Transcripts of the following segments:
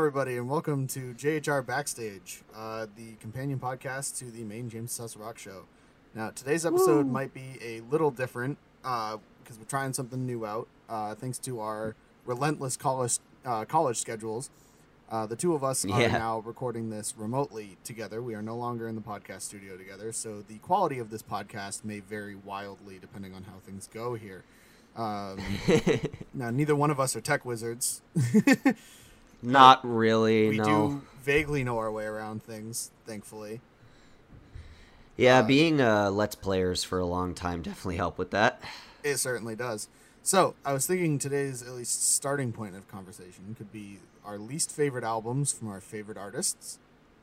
everybody, and welcome to JHR Backstage, uh, the companion podcast to the main James Suss Rock Show. Now, today's episode Woo. might be a little different uh, because we're trying something new out, uh, thanks to our relentless college uh, college schedules. Uh, the two of us are now recording this remotely together. We are no longer in the podcast studio together, so the quality of this podcast may vary wildly depending on how things go here. Um, now, neither one of us are tech wizards. Not really. we no. do vaguely know our way around things, thankfully. Yeah, uh, being uh, let's players for a long time definitely helped with that. It certainly does. So, I was thinking today's at least starting point of conversation could be our least favorite albums from our favorite artists.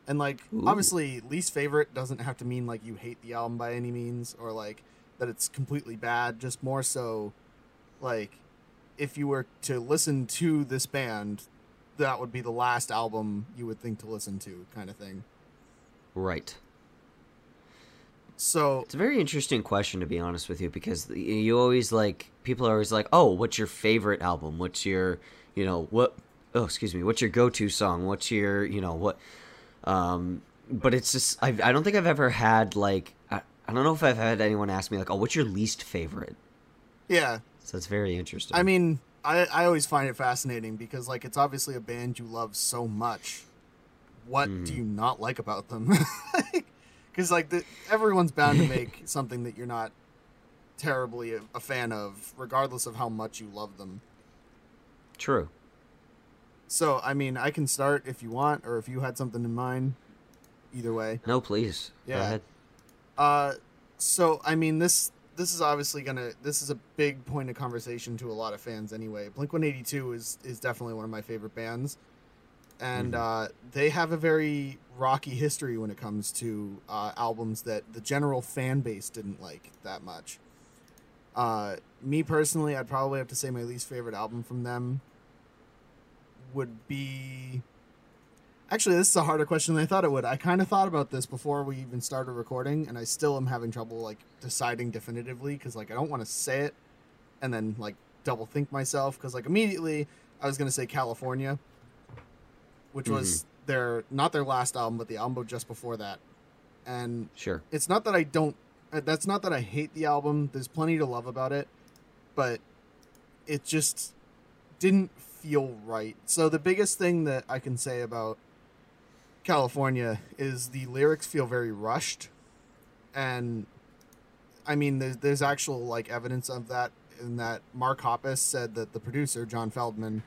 And like Ooh. obviously least favorite doesn't have to mean like you hate the album by any means or like that it's completely bad, just more so like if you were to listen to this band, that would be the last album you would think to listen to kind of thing. Right. So, It's a very interesting question to be honest with you because you always like people are always like, "Oh, what's your favorite album? What's your, you know, what oh, excuse me, what's your go-to song? What's your, you know, what um but it's just I I don't think I've ever had like I, I don't know if I've had anyone ask me like, "Oh, what's your least favorite?" yeah, So it's very interesting. I mean, I, I always find it fascinating because like it's obviously a band you love so much. What do Mhm. you not like about them? Because like the, everyone's bound to make something that you're not terribly a, a fan of, regardless of how much you love them. True. So I mean, I can start if you want, or if you had something in mind. Either way. No, please. Go Yeah. ahead. Uh, so I mean this this is obviously gonna this is a big point of conversation to a lot of fans anyway. Blink One Eighty Two is is definitely one of my favorite bands, and Mhm. uh, they have a very rocky history when it comes to uh, albums that the general fan base didn't like that much. Uh, me personally, I'd probably have to say my least favorite album from them would be Actually, this is a harder question than I thought it would. I kind of thought about this before we even started recording, and I still am having trouble like deciding definitively because like I don't want to say it and then like double think myself because like immediately I was gonna say California, which was their not their last album, but the album just before that, and Sure. it's not that I don't. uh, That's not that I hate the album. There's plenty to love about it, but it just didn't feel right. So the biggest thing that I can say about California is the lyrics feel very rushed, and I mean there's there's actual like evidence of that in that Mark Hoppus said that the producer John Feldmann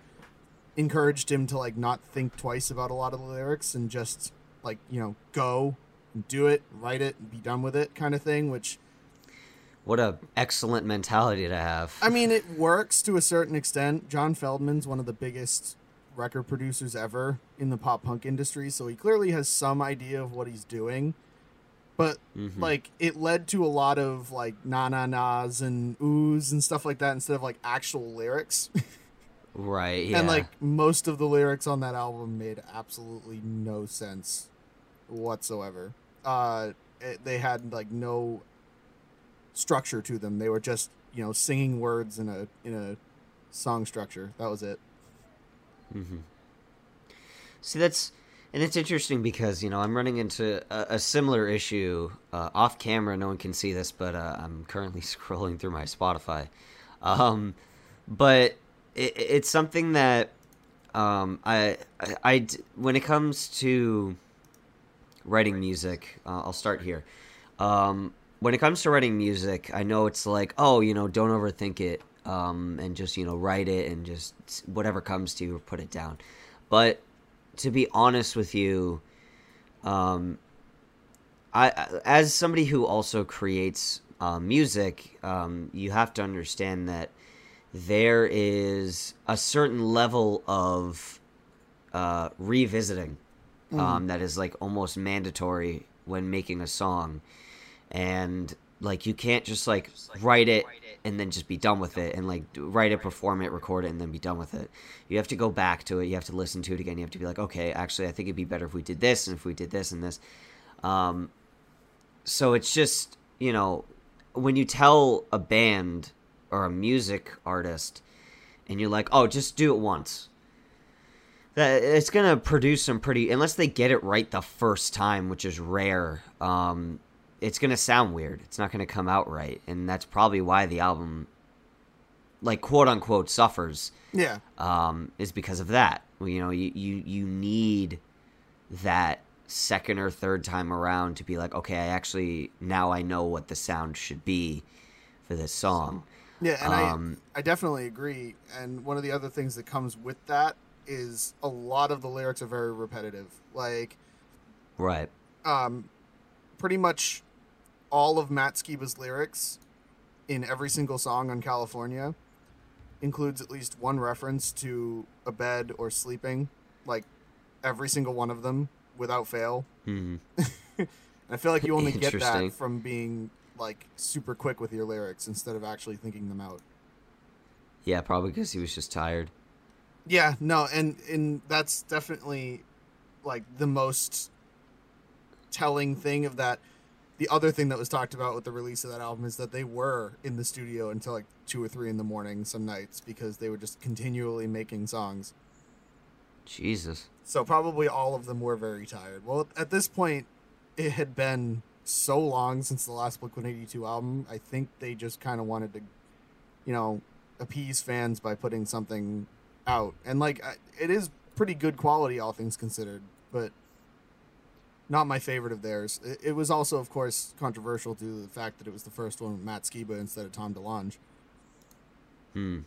encouraged him to like not think twice about a lot of the lyrics and just like you know go and do it, write it, and be done with it kind of thing, which What a excellent mentality to have. I mean, it works to a certain extent. John Feldmann's one of the biggest record producers ever in the pop punk industry, so he clearly has some idea of what he's doing. But Mhm. like, it led to a lot of like na na nas and oohs and stuff like that instead of like actual lyrics. right. Yeah. And like most of the lyrics on that album made absolutely no sense whatsoever. Uh, it, they had like no structure to them. They were just you know singing words in a in a song structure. That was it. Hmm See, that's and it's interesting because you know I'm running into a, a similar issue uh, off camera. No one can see this, but uh, I'm currently scrolling through my Spotify. Um, but it, it's something that um, i i when it comes to writing music, uh, I'll start here. Um, when it comes to writing music, I know it's like, oh, you know, don't overthink it, um, and just you know, write it and just whatever comes to you, put it down. But to be honest with you, um, I as somebody who also creates uh, music, um, you have to understand that there is a certain level of uh, revisiting um, that is like almost mandatory when making a song, and like you can't just like write it and then just be done with it and like write it, perform it, record it, and then be done with it. You have to go back to it. You have to listen to it again. You have to be like, okay, actually, I think it'd be better if we did this and if we did this and this. Um, so it's just you know when you tell a band or a music artist and you're like, oh, just do it once. that it's gonna produce some pretty unless they get it right the first time, which is rare. Um, it's gonna sound weird. It's not gonna come out right, and that's probably why the album, like quote unquote, suffers. Yeah. Um, is because of that. You know, you you you need that second or third time around to be like, okay, I actually now I know what the sound should be for this song. Yeah, and Um, I I definitely agree. And one of the other things that comes with that is a lot of the lyrics are very repetitive. Like Right. um pretty much all of Matt Skiba's lyrics in every single song on California includes at least one reference to a bed or sleeping, like every single one of them without fail. hmm I feel like you only get that from being like super quick with your lyrics instead of actually thinking them out. Yeah, probably because he was just tired. Yeah, no, and and that's definitely like the most telling thing of that. The other thing that was talked about with the release of that album is that they were in the studio until like two or three in the morning some nights because they were just continually making songs. Jesus. So probably all of them were very tired. Well, at this point, it had been so long since the last Blink One Eighty Two album. I think they just kind of wanted to, you know, appease fans by putting something out, and like it is pretty good quality, all things considered, but not my favorite of theirs. It, it was also, of course, controversial due to the fact that it was the first one with Matt Skiba instead of Tom DeLonge, Hmm.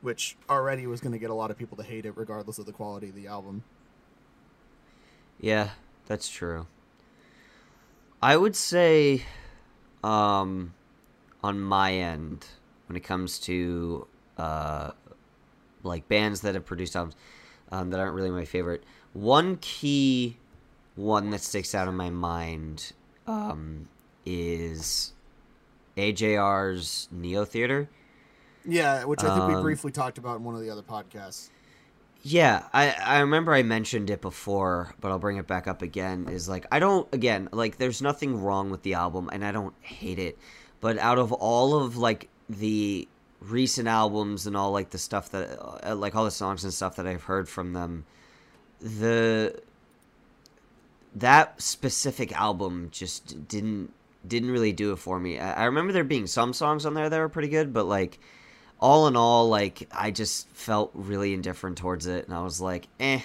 which already was going to get a lot of people to hate it, regardless of the quality of the album. Yeah, that's true. I would say, um, on my end, when it comes to uh, like bands that have produced albums um, that aren't really my favorite, one key one that sticks out in my mind um, is AJR's Neotheater. Yeah, which I think we Um, briefly talked about in one of the other podcasts. Yeah, I, I remember I mentioned it before, but I'll bring it back up again. Is like, I don't, again, like, there's nothing wrong with the album, and I don't hate it. But out of all of, like, the recent albums and all, like, the stuff that, uh, like, all the songs and stuff that I've heard from them, the, that specific album just didn't, didn't really do it for me. I, I remember there being some songs on there that were pretty good, but, like, all in all, like I just felt really indifferent towards it, and I was like, eh,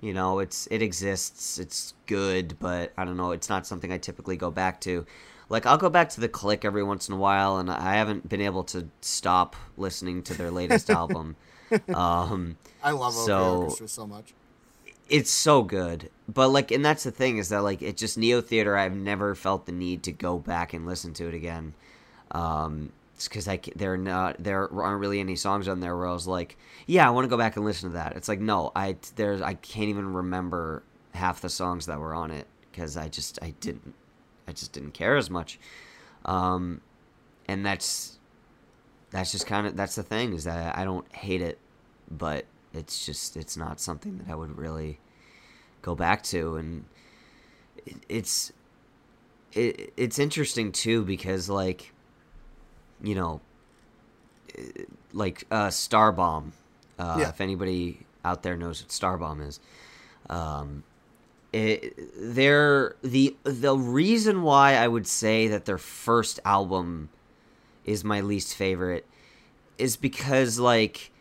you know, it's it exists, it's good, but I don't know, it's not something I typically go back to. Like I'll go back to the Click every once in a while, and I haven't been able to stop listening to their latest album. Um, I love so- so much. It's so good, but like, and that's the thing is that like it just Neotheater. I've never felt the need to go back and listen to it again. Um, it's because like they're not there aren't really any songs on there where I was like, yeah, I want to go back and listen to that. It's like no, I there's I can't even remember half the songs that were on it because I just I didn't I just didn't care as much. Um, and that's that's just kind of that's the thing is that I don't hate it, but it's just it's not something that I would really go back to, and it's it, it's interesting too because like you know eh, like uh Starbomb uh Yeah. if anybody out there knows what Starbomb is um it, they're the the reason why I would say that their first album is my least favorite is because like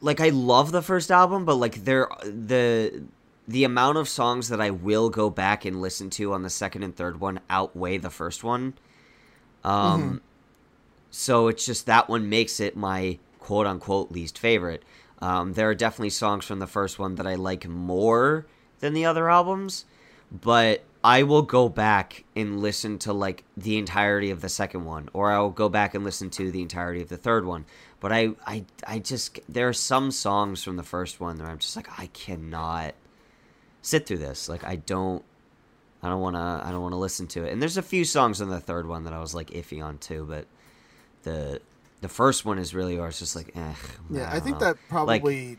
like I love the first album, but like there the the amount of songs that I will go back and listen to on the second and third one outweigh the first one. Um so it's just that one makes it my quote unquote least favorite. Um, there are definitely songs from the first one that I like more than the other albums, but I will go back and listen to like the entirety of the second one, or I'll go back and listen to the entirety of the third one. But I, I, I just there are some songs from the first one that I'm just like I cannot sit through this. Like I don't, I don't want to, I don't want to listen to it. And there's a few songs on the third one that I was like iffy on too, but the the first one is really where it's just like, eh. Yeah, I don't think know. that probably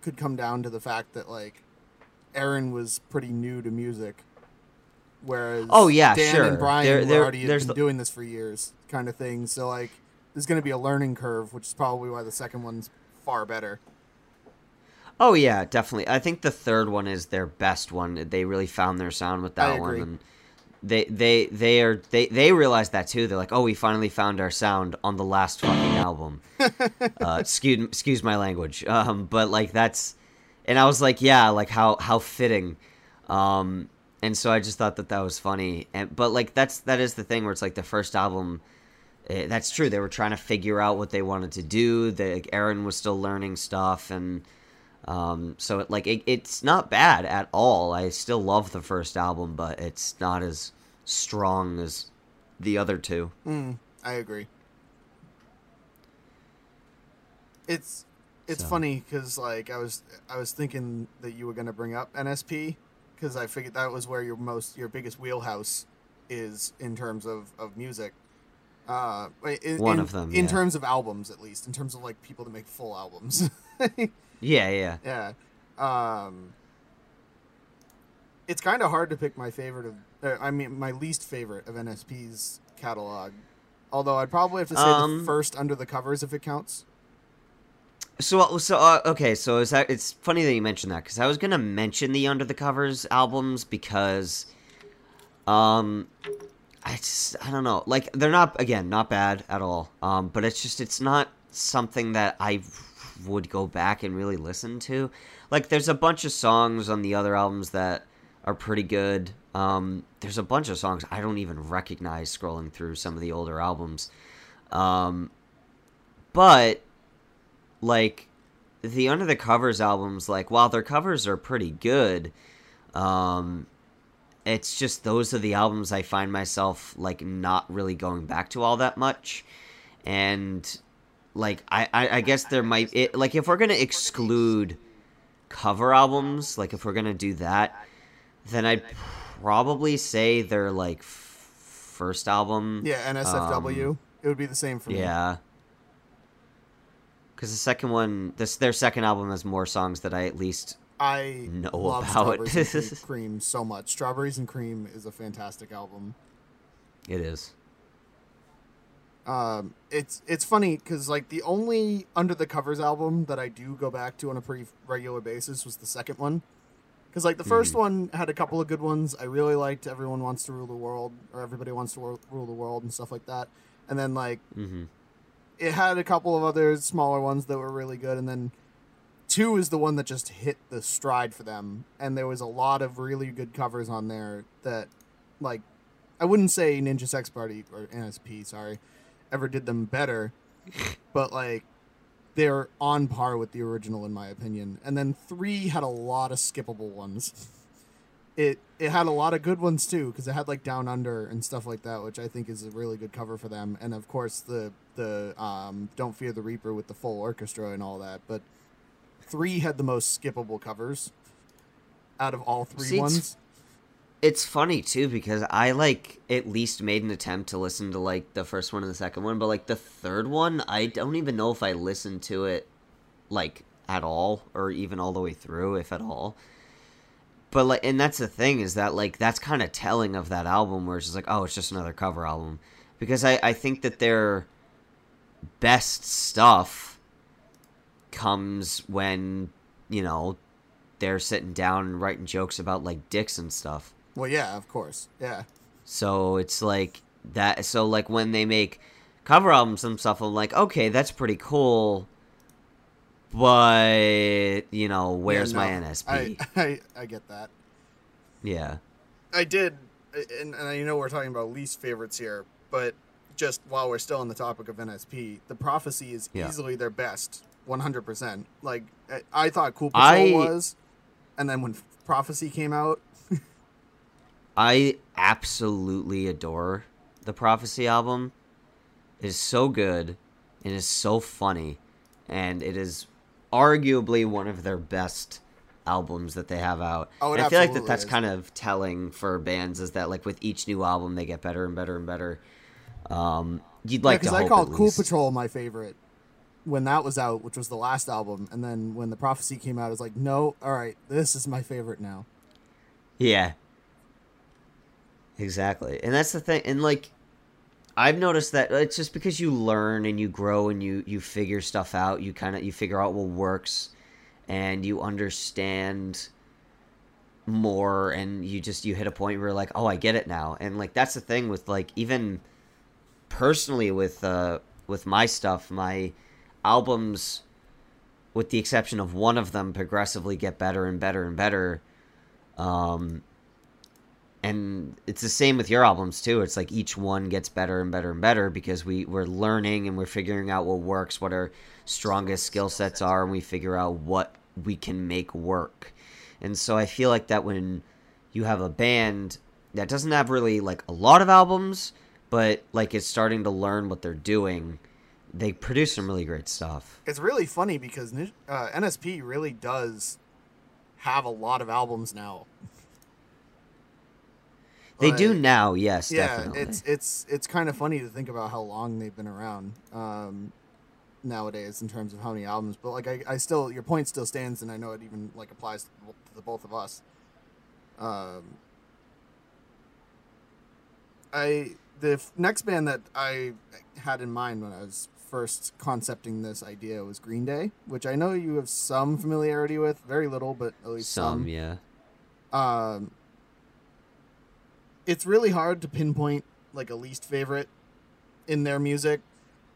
could come down to the fact that like Aaron was pretty new to music, whereas Oh, yeah, Dan sure. and Brian There- there- already been the- doing this for years, kind of thing. So like, there's going to be a learning curve, which is probably why the second one's far better. Oh yeah, definitely. I think the third one is their best one. They really found their sound with that one, and they they they are they they realize that too. They're like, oh, we finally found our sound on the last fucking album. uh, excuse excuse my language, um, but like that's, and I was like, yeah, like how how fitting, um, and so I just thought that that was funny, and but like that's that is the thing where it's like the first album. eh, that's true. They were trying to figure out what they wanted to do. The like, Aaron was still learning stuff, and um, so it, like it, it's not bad at all. I still love the first album, but it's not as strong as the other two. Mm, I agree. It's it's So- funny because like I was I was thinking that you were gonna bring up NSP because I figured that was where your most your biggest wheelhouse is in terms of of music. Uh, in, One of them, in yeah. terms of albums, at least in terms of like people that make full albums. Yeah, yeah. Yeah. Um It's kind of hard to pick my favorite of uh, I mean my least favorite of NSP's catalog. Although I'd probably have to say Um, the first under the covers if it counts. So, so uh, okay, so is that? It's funny that you mentioned that because I was gonna mention the Under the Covers albums because, um, I just I don't know, like they're not again not bad at all. Um, but it's just it's not something that I would go back and really listen to. Like, there's a bunch of songs on the other albums that are pretty good. Um, there's a bunch of songs I don't even recognize scrolling through some of the older albums. Um, but like the under the covers albums like while their covers are pretty good um it's just those are the albums i find myself like not really going back to all that much and like i i, I guess there might it, like if we're gonna exclude cover albums like if we're gonna do that then i'd probably say their like f- first album Yeah, NSFW. um, it would be the same for me. yeah. Because the second one, this their second album has more songs that I at least I know love about. Strawberries and Cream so much. Strawberries and Cream is a fantastic album. it is. Um, it's it's funny because like the only Under the Covers album that I do go back to on a pretty regular basis was the second one. Because like the 1st Mhm. one had a couple of good ones. I really liked "Everyone Wants to Rule the World" or "Everybody Wants to Rule the World" and stuff like that. And then like hmm it had a couple of other smaller ones that were really good. And then two is the one that just hit the stride for them. And there was a lot of really good covers on there that like I wouldn't say Ninja Sex Party or NSP, sorry, ever did them better, but like they're on par with the original in my opinion. And then 3 had a lot of skippable ones. It it had a lot of good ones too because it had like Down Under and stuff like that, which I think is a really good cover for them. And of course the the um, Don't Fear the Reaper with the full orchestra and all that. But 3 had the most skippable covers out of all three See, it's- ones. It's funny too because I like at least made an attempt to listen to like the first one and the second one, but like the third one, I don't even know if I listened to it like at all or even all the way through, if at all. But like, and that's the thing is that like that's kind of telling of that album, where it's just like, oh, it's just another cover album, because I I think that their best stuff comes when you know they're sitting down and writing jokes about like dicks and stuff. Well, yeah, of course. Yeah. So it's like that. So like when they make cover albums and stuff, I'm like, okay, that's pretty cool. But you know, where's Yeah, my NSP? I, I I get that. yeah. I did, and, and I know we're talking about least favorites here, but just while we're still on the topic of NSP, the Prophecy is Yeah. easily their best, one hundred percent. Like I, thought Cool Patrol I- was, and then when Prophecy came out, I absolutely adore the Prophecy album. It is so good. It is so funny, and it is arguably one of their best albums that they have out. Oh, I feel like that that's is. kind of telling for bands is that like with each new album they get better and better and better. Um, you'd like to because I called Cool. Patrol my favorite when that was out, which was the last album, and then when the Prophecy came out, I was like, no, all right, this is my favorite now. Yeah. Exactly. And that's the thing. And like I've noticed that it's just because you learn and you grow and you you figure stuff out, you kind of you figure out what works and you understand more and you just you hit a point where you're like oh i get it now and like that's the thing with like even personally with uh with my stuff my albums with the exception of one of them progressively get better and better and better. Um and it's the same with your albums too. It's like each one gets better and better and better because we we're learning and we're figuring out what works what our strongest skill sets are and we figure out what we can make work. And so I feel like that when you have a band that doesn't have really like a lot of albums, but like is starting to learn what they're doing, they produce some really great stuff. It's really funny because uh, NSP really does have a lot of albums now. They do now, yes, yeah, definitely. it's it's it's kind of funny to think about how long they've been around um, nowadays in terms of how many albums. But like, I, I still your point still stands, and I know it even like applies to the both of us. Um, I the f- next band that I had in mind when I was first concepting this idea was Green Day, which I know you have some familiarity with, very little, but at least some. some. Yeah. Um, it's really hard to pinpoint like a least favorite in their music,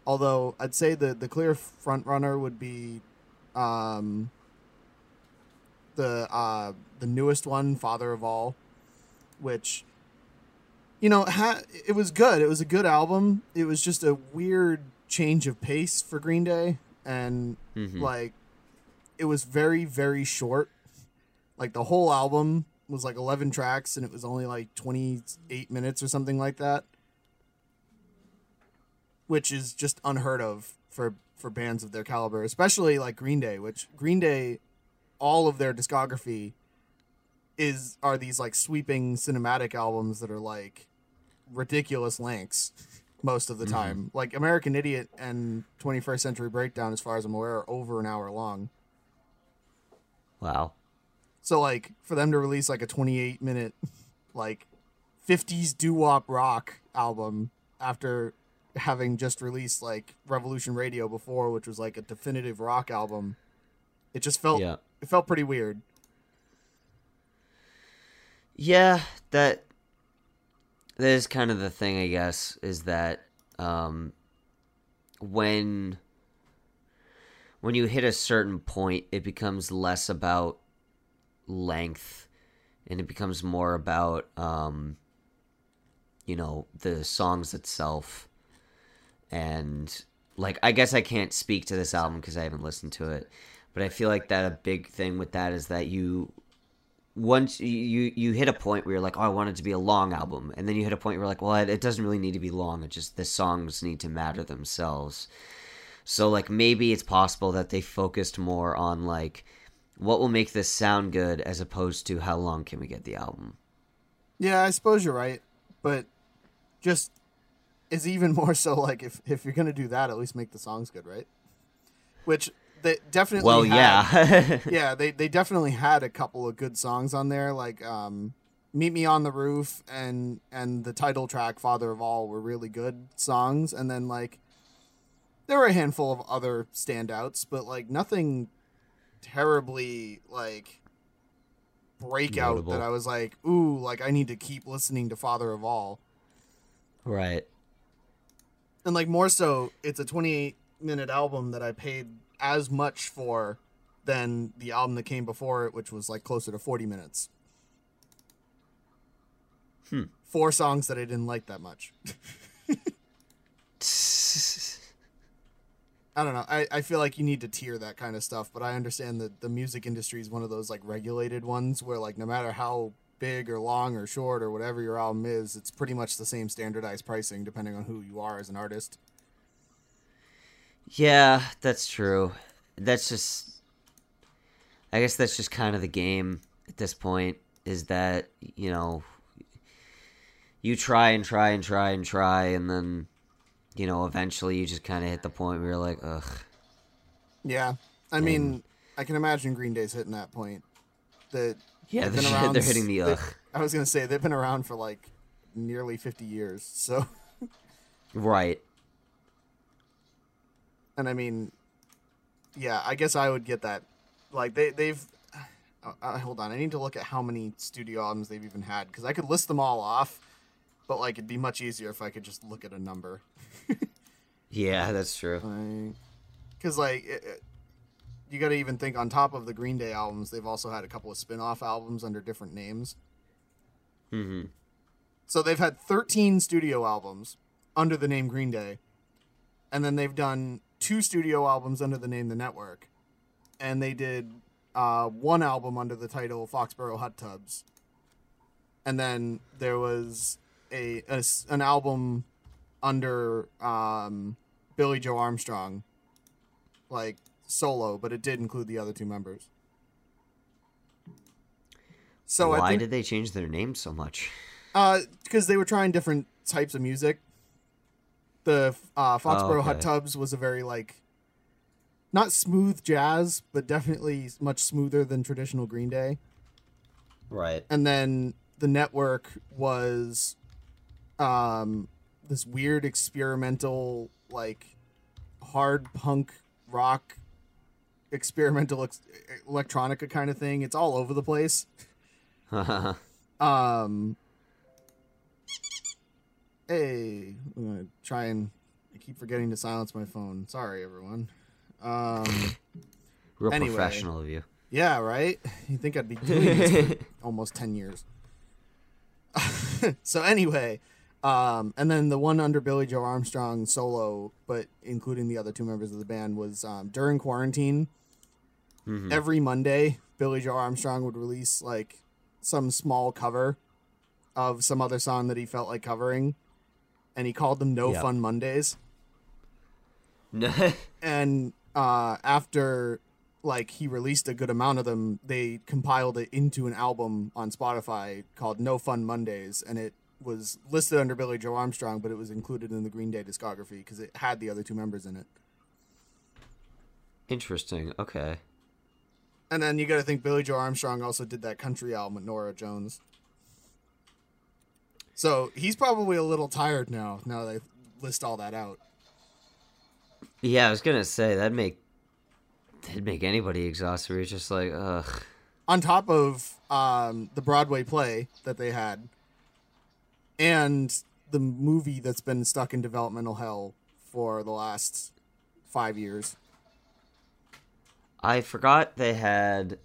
although I'd say the the clear front runner would be, um, the uh, the newest one, Father of All, which you know ha- it was good. It was a good album. It was just a weird change of pace for Green Day, and Mhm. like it was very very short. Like the whole album was like 11 tracks, and it was only like 28 minutes or something like that, which is just unheard of for for bands of their caliber, especially like Green Day, which Green Day all of their discography is are these like sweeping cinematic albums that are like ridiculous lengths most of the mm-hmm. time. Like American Idiot and 21st Century Breakdown as far as I'm aware are over an hour long. Wow. So like for them to release like a 28 minute like 50s doo-wop rock album after having just released like Revolution Radio before which was like a definitive rock album it just felt Yeah. it felt pretty weird. Yeah, that that is kind of the thing, I guess, is that um, when when you hit a certain point, it becomes less about length, and it becomes more about um, you know the songs itself, and like I guess I can't speak to this album because I haven't listened to it, but I feel like that a big thing with that is that you once you you hit a point where you're like, oh, I want it to be a long album, and then you hit a point where you're like, well, it, doesn't really need to be long. It just the songs need to matter themselves. So like maybe it's possible that they focused more on like what will make this sound good as opposed to how long can we get the album. Yeah, I suppose you're right, but just is even more so like if if you're gonna do that, at least make the songs good, right? Which they definitely. Well, had- yeah, yeah, they they definitely had a couple of good songs on there, like um, "Meet Me on the Roof" and and the title track "Father of All" were really good songs, and then like there were a handful of other standouts, but like nothing terribly like breakout Notable. that I was like, ooh, like I need to keep listening to "Father of All." right. and like more so it's a 28 minute album that i paid as much for than the album that came before it which was like closer to 40 minutes. Hmm. four songs that i didn't like that much. I don't know. I, I feel like you need to tier that kind of stuff but i understand that the music industry is one of those like regulated ones where like no matter how big or long or short or whatever your album is it's pretty much the same standardized pricing depending on who you are as an artist Yeah, that's true. That's just I guess that's just kind of the game at this point is that, you know, you try and try and try and try and then you know, eventually you just kind of hit the point where you're like, ugh. Yeah, I mean, I can imagine Green Day's hitting that point. That Yeah, they're, around they're hitting the ugh. I was gonna say they've been around for like nearly fifty years. So, Right. And I mean, yeah, I guess I would get that like they they've. Uh, uh, hold on, I need to look at how many studio albums they've even had because I could list them all off, but like it'd be much easier if I could just look at a number. Yeah, that's true. Because like, it, it- you got to even think on top of the Green Day albums, they've also had a couple of spin-off albums under different names. hmm So they've had 13 studio albums under the name Green Day. And then they've done two studio albums under the name The Network. And they did uh, one album under the title Foxboro Hot Tubs. And then there was a, a an album under um, Billie Joe Armstrong, like solo, but it did include the other two members. So Why I think did they change their name so much? uh, because they were trying different types of music. The uh, Foxboro Hot okay. Tubs was a very like, not smooth jazz, but definitely much smoother than traditional Green Day. Right. And then the network was, um, this weird experimental like, hard punk rock, experimental ex- electronica kind of thing. It's all over the place. Um. Hey, I'm gonna try and I keep forgetting to silence my phone. Sorry, everyone. Um. Real Anyway. professional of you. Yeah, right. You think I'd be doing this for almost ten years? so anyway, um, and then the one under Billie Joe Armstrong solo, but including the other two members of the band, was um, during quarantine. Mhm. Every Monday, Billie Joe Armstrong would release like some small cover of some other song that he felt like covering, and he called them No Yep. Fun Mondays. And uh, after like he released a good amount of them, they compiled it into an album on Spotify called No Fun Mondays, and it was listed under Billie Joe Armstrong, but it was included in the Green Day discography because it had the other two members in it. Interesting. Okay. And then you got to think Billie Joe Armstrong also did that country album with Norah Jones. So he's probably a little tired now. Now they list all that out. Yeah, I was gonna say that'd make that'd make anybody exhausted. We're just like, ugh. on top of um, the Broadway play that they had, and the movie that's been stuck in developmental hell for the last five years. I forgot they had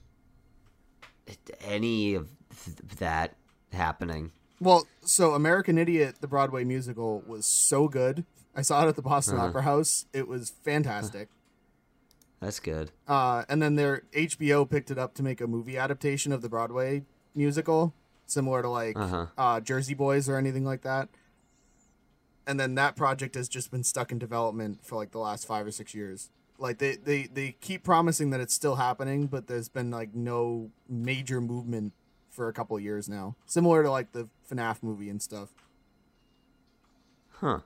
any of th- that happening. Well, so American Idiot, the Broadway musical, was so good. I saw it at the Boston Uh-huh. Opera House. It was fantastic. That's good. Uh, and then their HBO picked it up to make a movie adaptation of the Broadway musical, similar to like Uh-huh. uh, Jersey Boys or anything like that. And then that project has just been stuck in development for like the last five or six years. Like they, they, they keep promising that it's still happening, but there's been like no major movement for a couple years now. Similar to like the FNAF movie and stuff. Huh.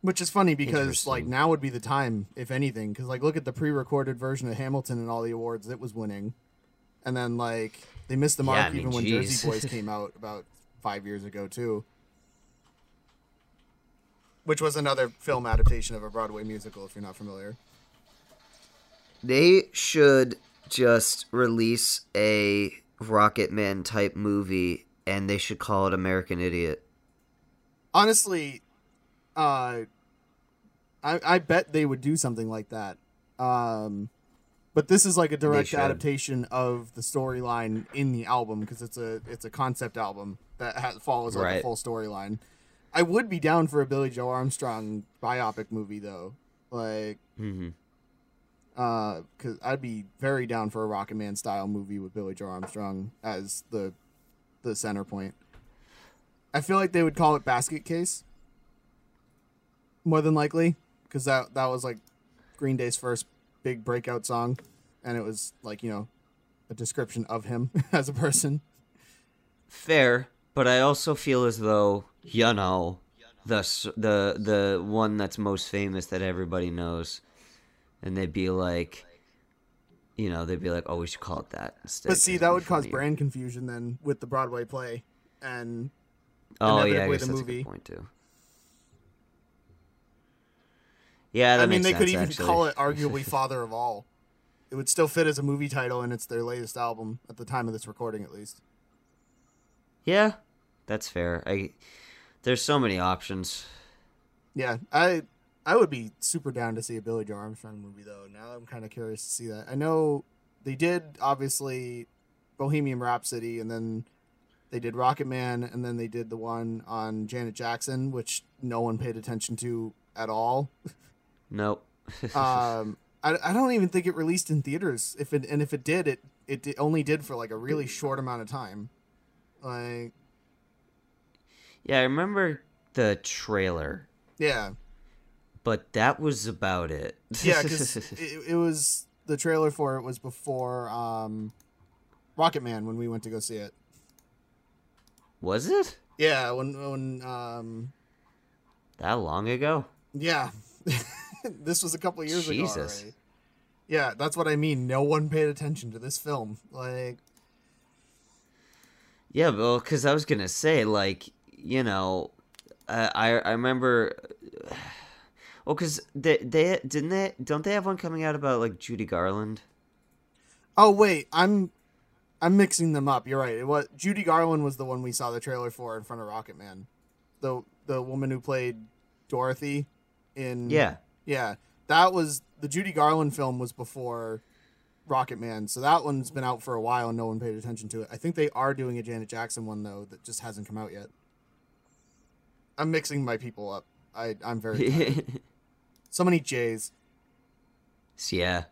Which is funny because like now would be the time, if anything, because like look at the pre-recorded version of Hamilton and all the awards it was winning, and then like they missed the mark Yeah, I mean, even when. Jersey Boys came out about five years ago too, which was another film adaptation of a Broadway musical. If you're not familiar, They should just release a Rocketman type movie and they should call it American Idiot. honestly, uh, I I bet they would do something like that. Um, but this is like a direct adaptation of the storyline in the album because it's a it's a concept album that ha- follows like a full storyline. I would be down for a Billie Joe Armstrong biopic movie though, like Mm-hmm. Uh, because I'd be very down for a Rocketman style movie with Billie Joe Armstrong as the the center point. I feel like they would call it Basket Case. More than likely, because that that was like Green Day's first big breakout song, and it was like you know a description of him as a person. Fair, but I also feel as though you know the the the one that's most famous that everybody knows, and they'd be like, you know, they'd be like, oh, we should call it that instead. But see, that it'd cause brand confusion then with the Broadway play, and Oh yeah, I guess the that's a movie. good point too. Yeah, that I mean, they sense, could even actually. call it arguably "Father of All." It would still fit as a movie title, and it's their latest album at the time of this recording, at least. Yeah, that's fair. I there's so many options. Yeah, I I would be super down to see a Billie Joe Armstrong movie though. Now I'm kind of curious to see that. I know they did obviously Bohemian Rhapsody, and then they did Rocketman, and then they did the one on Janet Jackson, which no one paid attention to at all. Nope. um, I, I don't even think it released in theaters. If it and if it did, it it only did for like a really short amount of time. Like yeah, I remember the trailer, yeah, but that was about it. yeah, because it, it was the trailer for it was before um, Rocketman when we went to go see it. was it Yeah, when when um, that long ago? yeah, this was a couple years ago Jesus. Yeah, that's what I mean. No one paid attention to this film. Like, Yeah, well, because I was gonna say, like, you know, uh, I I remember. Oh, well, because they they didn't they don't they have one coming out about like Judy Garland? Oh wait, I'm I'm mixing them up. You're right. It was Judy Garland was the one we saw the trailer for in front of Rocketman. The the woman who played Dorothy in Yeah, Yeah. That was the Judy Garland film was before Rocketman. So that one's been out for a while and no one paid attention to it. I think they are doing a Janet Jackson one though that just hasn't come out yet. I'm mixing my people up. I I'm very. so many J's. Yeah.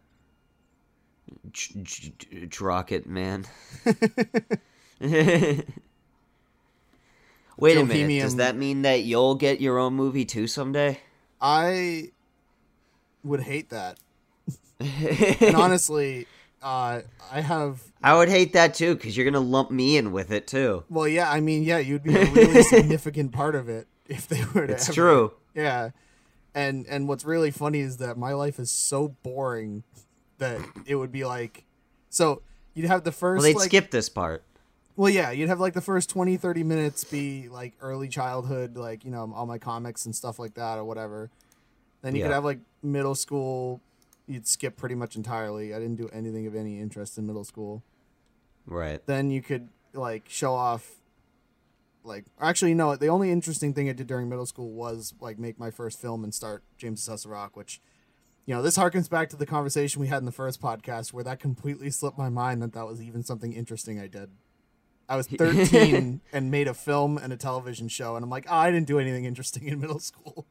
J- j- j- Rocket Man. Wait a minute. Does that mean that you'll get your own movie too someday? I would hate that. And honestly, uh, I have I would hate that too because you're gonna lump me in with it too. well, yeah. I mean, yeah, you'd be a really significant part of it if they were to. It's ever- true. Yeah, and and what's really funny is that my life is so boring that it would be like, so you'd have the first Well, they'd like, skip this part. well, yeah, you'd have like the first 20, 30 minutes be like early childhood, like you know all my comics and stuff like that or whatever. Then you could have like middle school. You'd skip pretty much entirely. I didn't do anything of any interest in middle school. Right. then you could like show off like actually no the only interesting thing i did during middle school was like make my first film and start james Assessa rock which you know this harkens back to the conversation we had in the first podcast where that completely slipped my mind that that was even something interesting i did i was 13 and made a film and a television show and i'm like oh, i didn't do anything interesting in middle school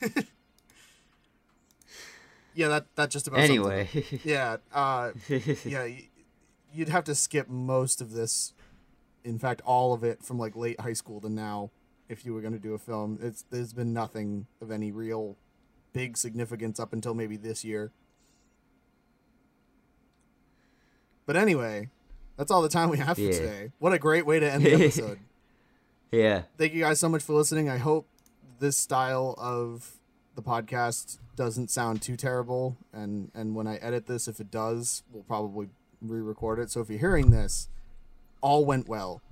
yeah that that just about. Anyway. Yeah, uh, yeah, you'd have to skip most of this. In fact, all of it from like late high school to now, if you were going to do a film. It's there's been nothing of any real big significance up until maybe this year. But anyway, that's all the time we have for Yeah. today. What a great way to end the episode. yeah. Thank you guys so much for listening. I hope this style of the podcast doesn't sound too terrible and and when I edit this if it does, we'll probably re-record it. So if you're hearing this, all went well.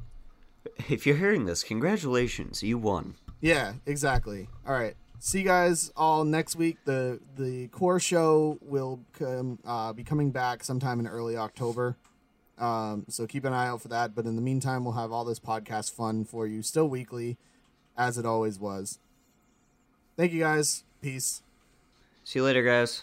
If you're hearing this, congratulations, you won. Yeah, exactly. All right. See you guys all next week. The the core show will come, uh, be coming back sometime in early October. Um, so keep an eye out for that. But in the meantime, we'll have all this podcast fun for you still weekly, as it always was. Thank you guys. Peace. See you later, guys.